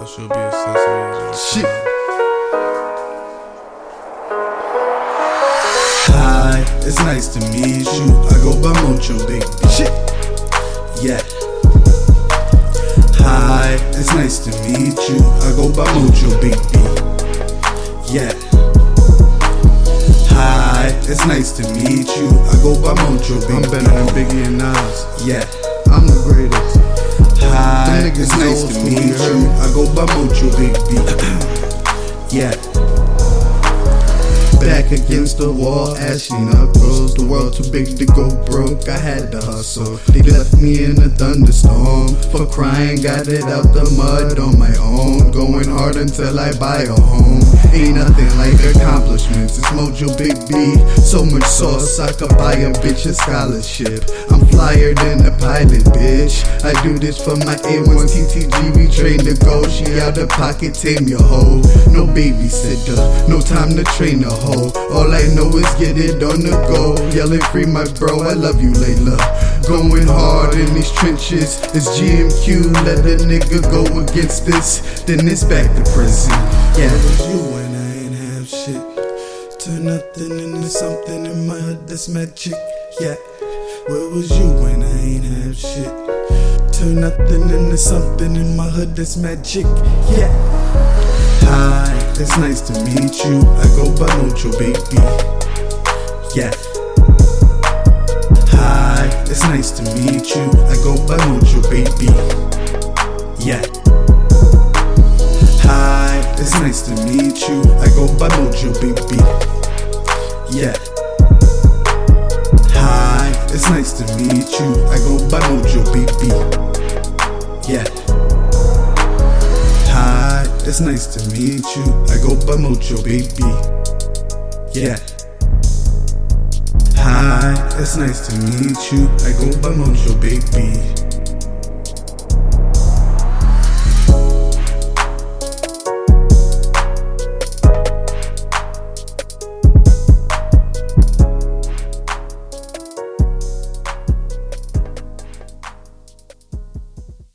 That should be a sense Shit. Hi, it's nice to meet you. I go by Mojoe, big shit. Yeah. Hi, it's nice to meet you. I go by Mojoe, big B. Yeah. Hi, it's nice to meet you. I go by Mojoe, big I'm better than Biggie and Nas. Yeah. I'm the greatest. It's nice to meet you I go by Mojoe, B. yeah. Back against the wall, ashy knuckles. The world too big to go broke. I had to hustle. They left me in a thunderstorm. For crying, got it out the mud on my own. Going hard until I buy a home. Ain't nothing like accomplishments. It's Mojoe Big B. So much sauce, I could buy a bitch a scholarship. I'm flyer than a pilot. I do this for my A1 TTG. We train to go. She out of pocket, tame your hoe. No babysitter, no time to train a hoe. All I know is get it on the go. Yelling free my bro, I love you, Layla. Going hard in these trenches. It's GMQ, let a nigga go against this. Then it's back to prison. Yeah. Where was you when I ain't have shit? Turn nothing into something in my hood that's magic. Yeah. Where was you when I ain't have shit? Turn nothing into something in my hood that's magic. Yeah. Hi, it's nice to meet you. I go by Mojoe, baby. Yeah. Hi, it's nice to meet you. I go by Mojoe, baby. Yeah. Hi, it's nice to meet you. I go by Mojoe, baby. Yeah. Hi, it's nice to meet you. I go by Mojoe, baby. Yeah. Hi, it's nice to meet you. I go by Mojoe, baby. Yeah. Hi, it's nice to meet you. I go by Mojoe, baby.